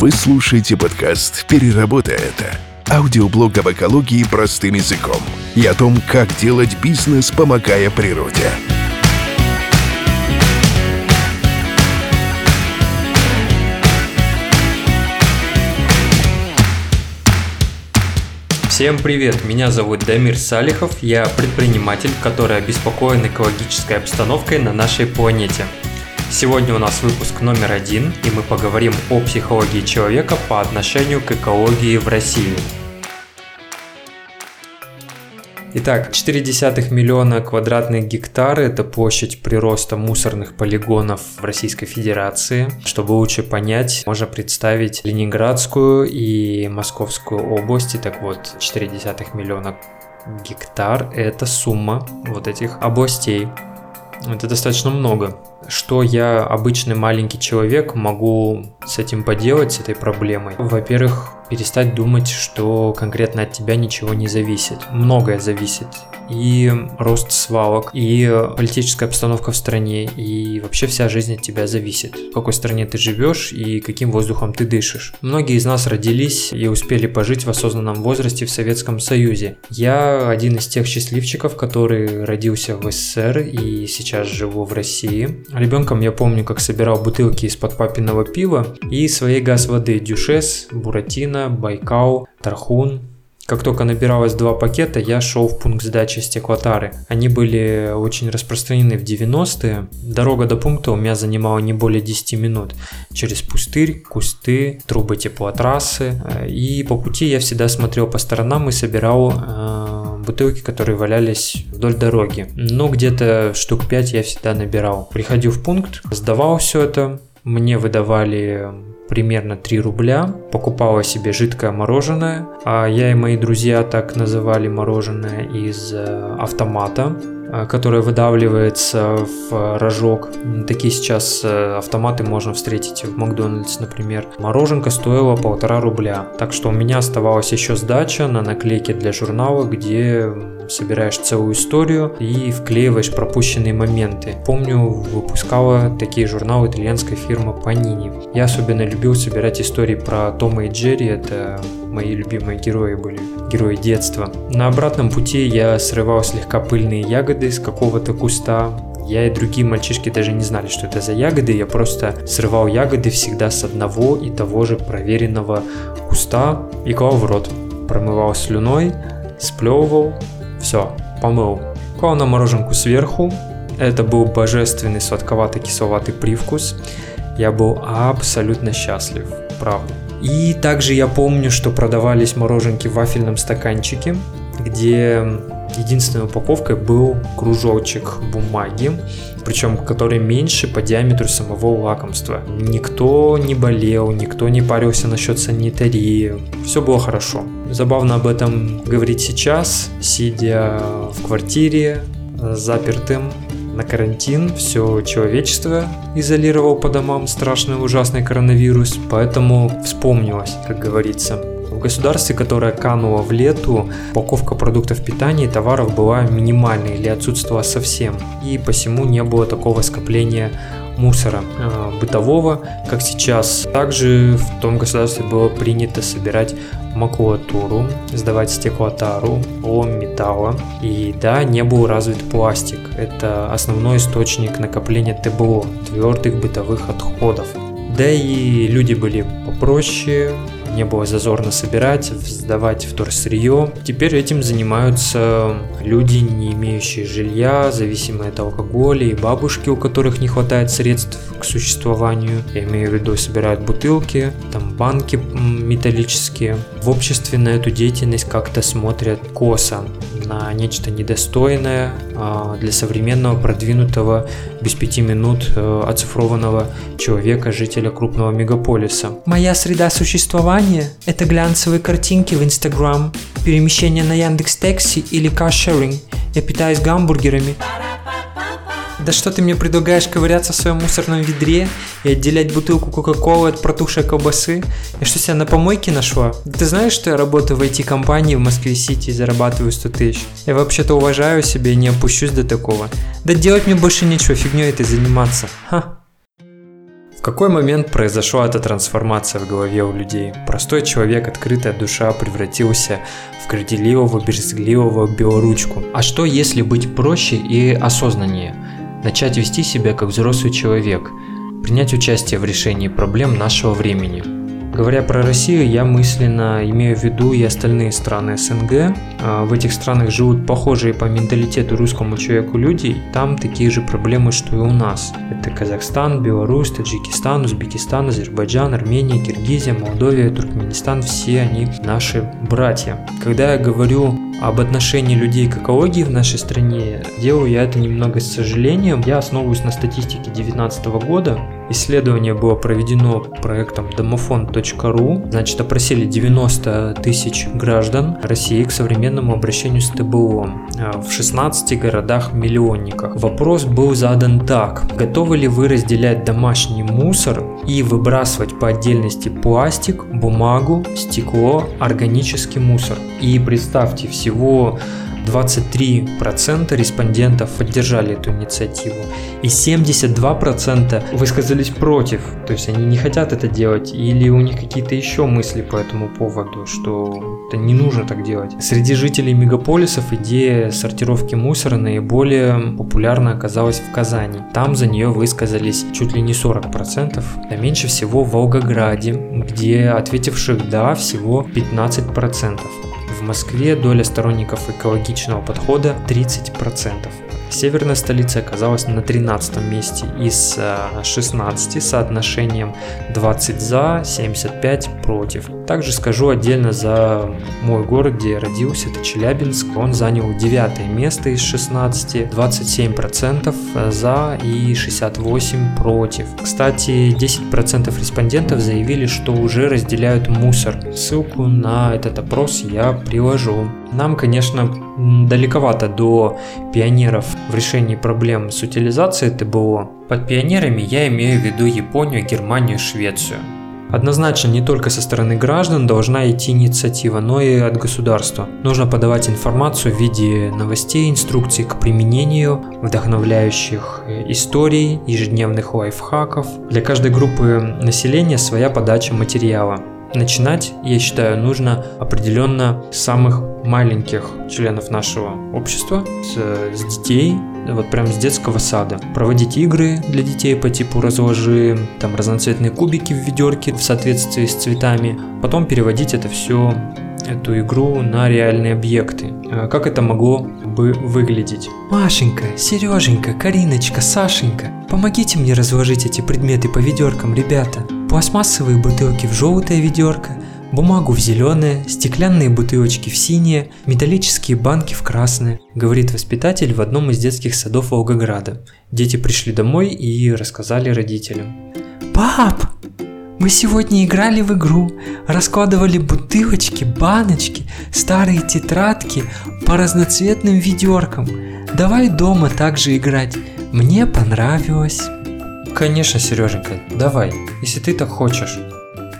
Вы слушаете подкаст «Переработай это» – аудиоблог об экологии простым языком и о том, как делать бизнес, помогая природе. Всем привет, меня зовут Дамир Салихов, я предприниматель, который обеспокоен экологической обстановкой на нашей планете. Сегодня у нас выпуск номер один, и мы поговорим о психологии человека по отношению к экологии в России. Итак, 0,4 миллиона квадратных гектар – это площадь прироста мусорных полигонов в Российской Федерации. Чтобы лучше понять, можно представить Ленинградскую и Московскую области. Так вот, 0,4 миллиона гектар – это сумма вот этих областей. Это достаточно много. Что я, обычный маленький человек, могу с этим поделать, с этой проблемой? Во-первых, перестать думать, что конкретно от тебя ничего не зависит. Многое зависит. И рост свалок, и политическая обстановка в стране, и вообще вся жизнь от тебя зависит. В какой стране ты живешь и каким воздухом ты дышишь. Многие из нас родились и успели пожить в осознанном возрасте в Советском Союзе. Я один из тех счастливчиков, который родился в СССР и сейчас живу в России. Ребенком я помню, как собирал бутылки из-под папиного пива и своей газ-воды Дюшес, Буратино, Байкал, Тархун. Как только набиралось два пакета, я шел в пункт сдачи стеклотары. Они были очень распространены в 90-е. Дорога до пункта у меня занимала не более 10 минут. Через пустырь, кусты, трубы теплотрассы. И по пути я всегда смотрел по сторонам и собирал э, бутылки, которые валялись вдоль дороги. Но где-то штук 5 я всегда набирал. Приходил в пункт, сдавал все это. Мне выдавали примерно 3 рубля, покупала себе жидкое мороженое, а я и мои друзья так называли мороженое из э, автомата, э, которое выдавливается в рожок. Такие сейчас э, автоматы можно встретить в Макдональдс, например. Мороженка стоила полтора рубля. Так что у меня оставалась еще сдача на наклейке для журнала, где собираешь целую историю и вклеиваешь пропущенные моменты. Помню, выпускала такие журналы итальянской фирмы Panini. Я особенно любил собирать истории про Тома и Джерри, это мои любимые герои были, герои детства. На обратном пути я срывал слегка пыльные ягоды из какого-то куста, я и другие мальчишки даже не знали, что это за ягоды. Я просто срывал ягоды всегда с одного и того же проверенного куста и клал в рот. Промывал слюной, сплевывал, все, помыл. Клал на мороженку сверху. Это был божественный сладковатый кисловатый привкус. Я был абсолютно счастлив, правда. И также я помню, что продавались мороженки в вафельном стаканчике, где единственной упаковкой был кружочек бумаги, причем который меньше по диаметру самого лакомства. Никто не болел, никто не парился насчет санитарии, все было хорошо. Забавно об этом говорить сейчас, сидя в квартире, запертым на карантин, все человечество изолировал по домам страшный ужасный коронавирус, поэтому вспомнилось, как говорится. В государстве, которое кануло в лету, упаковка продуктов питания и товаров была минимальной или отсутствовала совсем, и посему не было такого скопления мусора э, бытового, как сейчас. Также в том государстве было принято собирать макулатуру, сдавать стеклотару, лом металла. И да, не был развит пластик. Это основной источник накопления ТБО, твердых бытовых отходов. Да и люди были попроще, не было зазорно собирать, сдавать вторсырье. Теперь этим занимаются люди, не имеющие жилья, зависимые от алкоголя и бабушки, у которых не хватает средств к существованию. Я имею в виду, собирают бутылки, там банки металлические. В обществе на эту деятельность как-то смотрят косо, на нечто недостойное а, для современного, продвинутого, без пяти минут э, оцифрованного человека, жителя крупного мегаполиса. Моя среда существования – это глянцевые картинки в Instagram, перемещение на Яндекс Такси или каршеринг. Я питаюсь гамбургерами. Да что ты мне предлагаешь ковыряться в своем мусорном ведре и отделять бутылку Кока-Колы от протухшей колбасы? Я что, себя на помойке нашла? Ты знаешь, что я работаю в IT-компании в Москве-Сити и зарабатываю 100 тысяч? Я вообще-то уважаю себя и не опущусь до такого. Да делать мне больше нечего, фигней этой заниматься. Ха. В какой момент произошла эта трансформация в голове у людей? Простой человек, открытая душа, превратился в горделивого, бережливого белоручку. А что если быть проще и осознаннее? Начать вести себя как взрослый человек, принять участие в решении проблем нашего времени – Говоря про Россию, я мысленно имею в виду и остальные страны СНГ. А, в этих странах живут похожие по менталитету русскому человеку люди, там такие же проблемы, что и у нас. Это Казахстан, Беларусь, Таджикистан, Узбекистан, Азербайджан, Армения, Киргизия, Молдовия, Туркменистан, все они наши братья. Когда я говорю об отношении людей к экологии в нашей стране, делаю я это немного с сожалением. Я основываюсь на статистике 2019 года, Исследование было проведено проектом домофон.ру. Значит, опросили 90 тысяч граждан России к современному обращению с ТБО а, в 16 городах-миллионниках. Вопрос был задан так. Готовы ли вы разделять домашний мусор и выбрасывать по отдельности пластик, бумагу, стекло, органический мусор? И представьте, всего 23% респондентов поддержали эту инициативу, и 72% высказались против, то есть они не хотят это делать, или у них какие-то еще мысли по этому поводу, что это не нужно так делать. Среди жителей мегаполисов идея сортировки мусора наиболее популярна оказалась в Казани. Там за нее высказались чуть ли не 40%, а меньше всего в Волгограде, где ответивших «да» всего 15%. В Москве доля сторонников экологичного подхода 30%. Северная столица оказалась на 13 месте из 16 э, соотношением 20 за, 75 против. Также скажу отдельно за мой город, где я родился, это Челябинск. Он занял 9 место из 16, 27% за и 68 против. Кстати, 10% респондентов заявили, что уже разделяют мусор. Ссылку на этот опрос я приложу. Нам, конечно, далековато до пионеров в решении проблем с утилизацией ТБО. Под пионерами я имею в виду Японию, Германию, Швецию. Однозначно не только со стороны граждан должна идти инициатива, но и от государства. Нужно подавать информацию в виде новостей, инструкций к применению, вдохновляющих э, историй, ежедневных лайфхаков. Для каждой группы населения своя подача материала. Начинать, я считаю, нужно определенно с самых маленьких членов нашего общества, с, с детей, вот прям с детского сада. Проводить игры для детей по типу разложи там разноцветные кубики в ведерке в соответствии с цветами. Потом переводить это все эту игру на реальные объекты. А как это могло бы выглядеть? Машенька, Сереженька, Кариночка, Сашенька, помогите мне разложить эти предметы по ведеркам, ребята. Пластмассовые бутылки в желтое ведерко, бумагу в зеленое, стеклянные бутылочки в синее, металлические банки в красное, говорит воспитатель в одном из детских садов Волгограда. Дети пришли домой и рассказали родителям. Пап, мы сегодня играли в игру, раскладывали бутылочки, баночки, старые тетрадки по разноцветным ведеркам. Давай дома также играть. Мне понравилось. Конечно, Сереженька, давай, если ты так хочешь.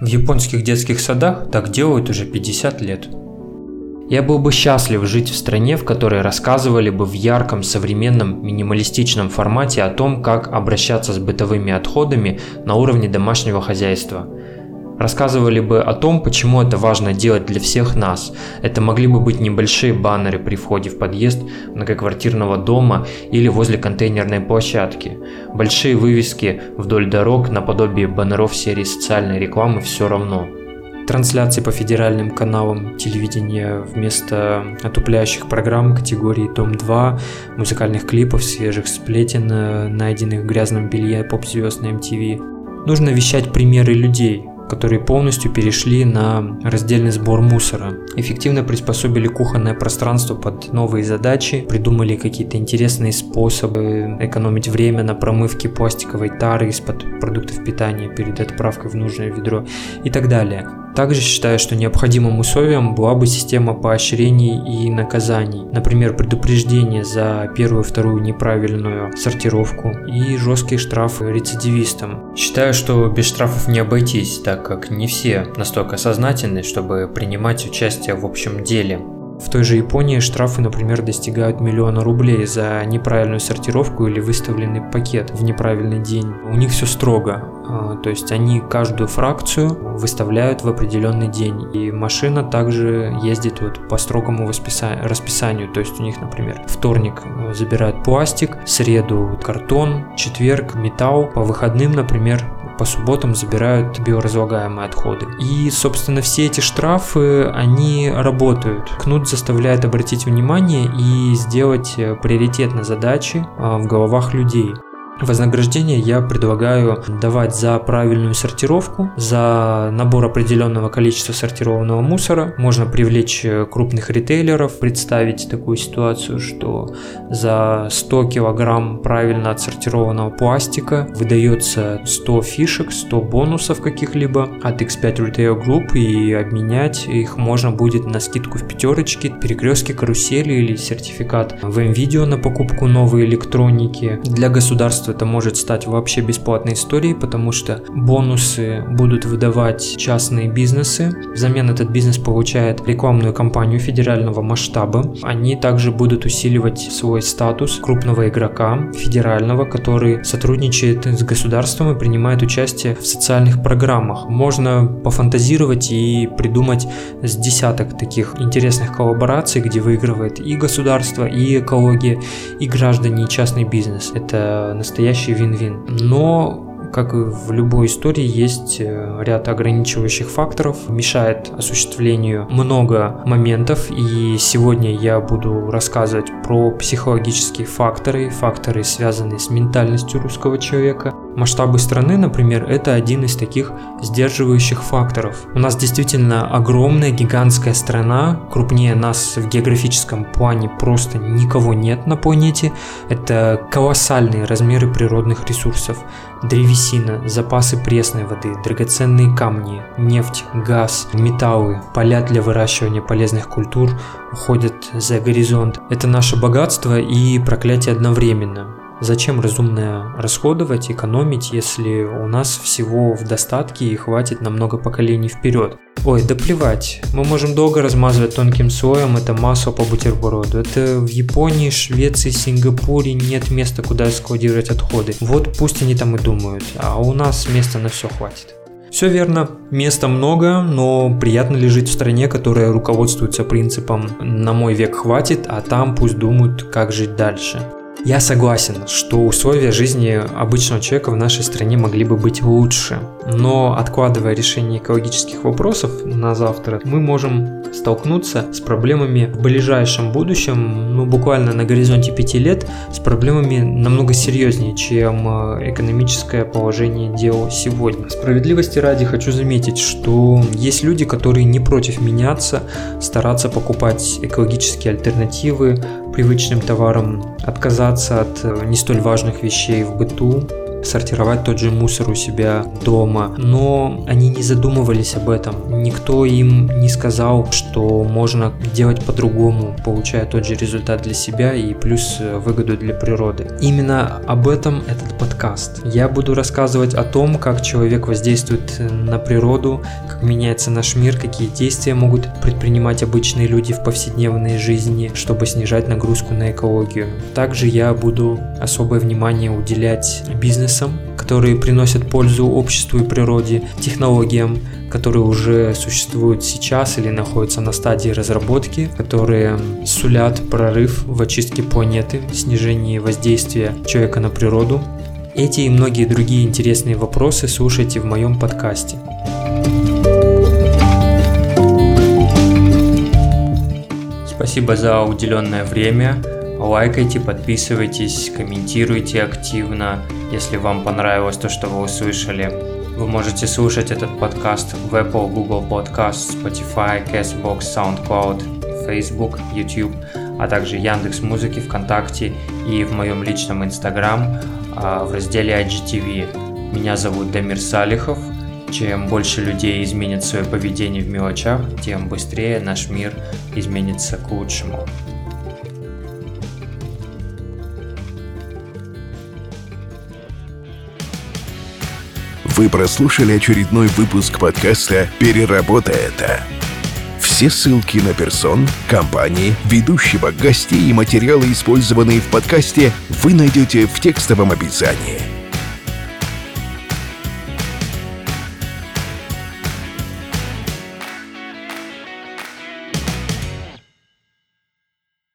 В японских детских садах так делают уже 50 лет. Я был бы счастлив жить в стране, в которой рассказывали бы в ярком, современном, минималистичном формате о том, как обращаться с бытовыми отходами на уровне домашнего хозяйства – рассказывали бы о том, почему это важно делать для всех нас. Это могли бы быть небольшие баннеры при входе в подъезд многоквартирного дома или возле контейнерной площадки. Большие вывески вдоль дорог наподобие баннеров серии социальной рекламы все равно. Трансляции по федеральным каналам телевидения вместо отупляющих программ категории Дом-2, музыкальных клипов, свежих сплетен, найденных в грязном белье поп-звезд на MTV. Нужно вещать примеры людей, которые полностью перешли на раздельный сбор мусора. Эффективно приспособили кухонное пространство под новые задачи, придумали какие-то интересные способы экономить время на промывке пластиковой тары из-под продуктов питания перед отправкой в нужное ведро и так далее. Также считаю, что необходимым условием была бы система поощрений и наказаний, например, предупреждение за первую и вторую неправильную сортировку и жесткие штрафы рецидивистам. Считаю, что без штрафов не обойтись, так как не все настолько сознательны, чтобы принимать участие в общем деле. В той же Японии штрафы, например, достигают миллиона рублей за неправильную сортировку или выставленный пакет в неправильный день. У них все строго. А, то есть они каждую фракцию выставляют в определенный день. И машина также ездит вот по строгому расписанию. То есть у них, например, вторник забирают пластик, среду картон, четверг металл, по выходным, например, по субботам забирают биоразлагаемые отходы. И, собственно, все эти штрафы, они работают. Кнут заставляет обратить внимание и сделать приоритетно задачи а, в головах людей. Вознаграждение я предлагаю давать за правильную сортировку, за набор определенного количества сортированного мусора. Можно привлечь э, крупных ритейлеров, представить такую ситуацию, что за 100 килограмм правильно отсортированного пластика выдается 100 фишек, 100 бонусов каких-либо от X5 Retail Group и обменять их можно будет на скидку в пятерочке, перекрестки, карусели или сертификат в M-Video на покупку новой электроники. Для государства это может стать вообще бесплатной историей, потому что бонусы будут выдавать частные бизнесы. Взамен этот бизнес получает рекламную кампанию федерального масштаба. Они также будут усиливать свой статус крупного игрока федерального, который сотрудничает с государством и принимает участие в социальных программах. Можно пофантазировать и придумать с десяток таких интересных коллабораций, где выигрывает и государство, и экология, и граждане, и частный бизнес. Это настоящий настоящий вин-вин. Но как и в любой истории, есть э, ряд ограничивающих факторов, мешает осуществлению много моментов, и сегодня я буду рассказывать про психологические факторы, факторы, связанные с ментальностью русского человека. Масштабы страны, например, это один из таких сдерживающих факторов. У нас действительно огромная, гигантская страна, крупнее нас в географическом плане просто никого нет на планете. Это колоссальные размеры природных ресурсов древесина, запасы пресной воды, драгоценные камни, нефть, газ, металлы, поля для выращивания полезных культур уходят за горизонт. Это наше богатство и проклятие одновременно. Зачем разумно расходовать, экономить, если у нас всего в достатке и хватит на много поколений вперед? Ой, да плевать. Мы можем долго размазывать тонким слоем это масло по бутерброду. Это в Японии, Швеции, Сингапуре нет места, куда складировать отходы. Вот пусть они там и думают, а у нас места на все хватит. Все верно, места много, но приятно ли жить в стране, которая руководствуется принципом «на мой век хватит, а там пусть думают, как жить дальше». Я согласен, что условия жизни обычного человека в нашей стране могли бы быть лучше, но откладывая решение экологических вопросов на завтра, мы можем столкнуться с проблемами в ближайшем будущем, ну буквально на горизонте пяти лет, с проблемами намного серьезнее, чем э, экономическое положение дел сегодня. Справедливости ради хочу заметить, что есть люди, которые не против меняться, стараться покупать экологические альтернативы, привычным товарам, отказаться от э, не столь важных вещей в быту, сортировать тот же мусор у себя дома, но они не задумывались об этом. Никто им не сказал, что можно делать по-другому, получая тот же результат для себя и плюс э, выгоду для природы. Именно об этом этот подкаст. Я буду рассказывать о том, как человек воздействует э, на природу, как меняется наш мир, какие действия могут предпринимать обычные люди в повседневной жизни, чтобы снижать нагрузку на экологию. Также я буду особое внимание уделять бизнесу бизнесам, которые приносят пользу обществу и природе, технологиям, которые уже существуют сейчас или находятся на стадии разработки, которые сулят прорыв в очистке планеты, снижении воздействия человека на природу. Эти и многие другие интересные вопросы слушайте в моем подкасте. Спасибо за уделенное время. Лайкайте, подписывайтесь, комментируйте активно, если вам понравилось то, что вы услышали. Вы можете слушать этот подкаст в Apple, Google Podcast, Spotify, Castbox, SoundCloud, Facebook, YouTube, а также Яндекс Музыки, ВКонтакте и в моем личном Инстаграм а, в разделе IGTV. Меня зовут Дамир Салихов. Чем больше людей изменит свое поведение в мелочах, тем быстрее наш мир изменится к лучшему. Вы прослушали очередной выпуск подкаста «Переработай это». Все ссылки на персон, компании, ведущего, гостей и материалы, использованные в подкасте, вы найдете в текстовом описании.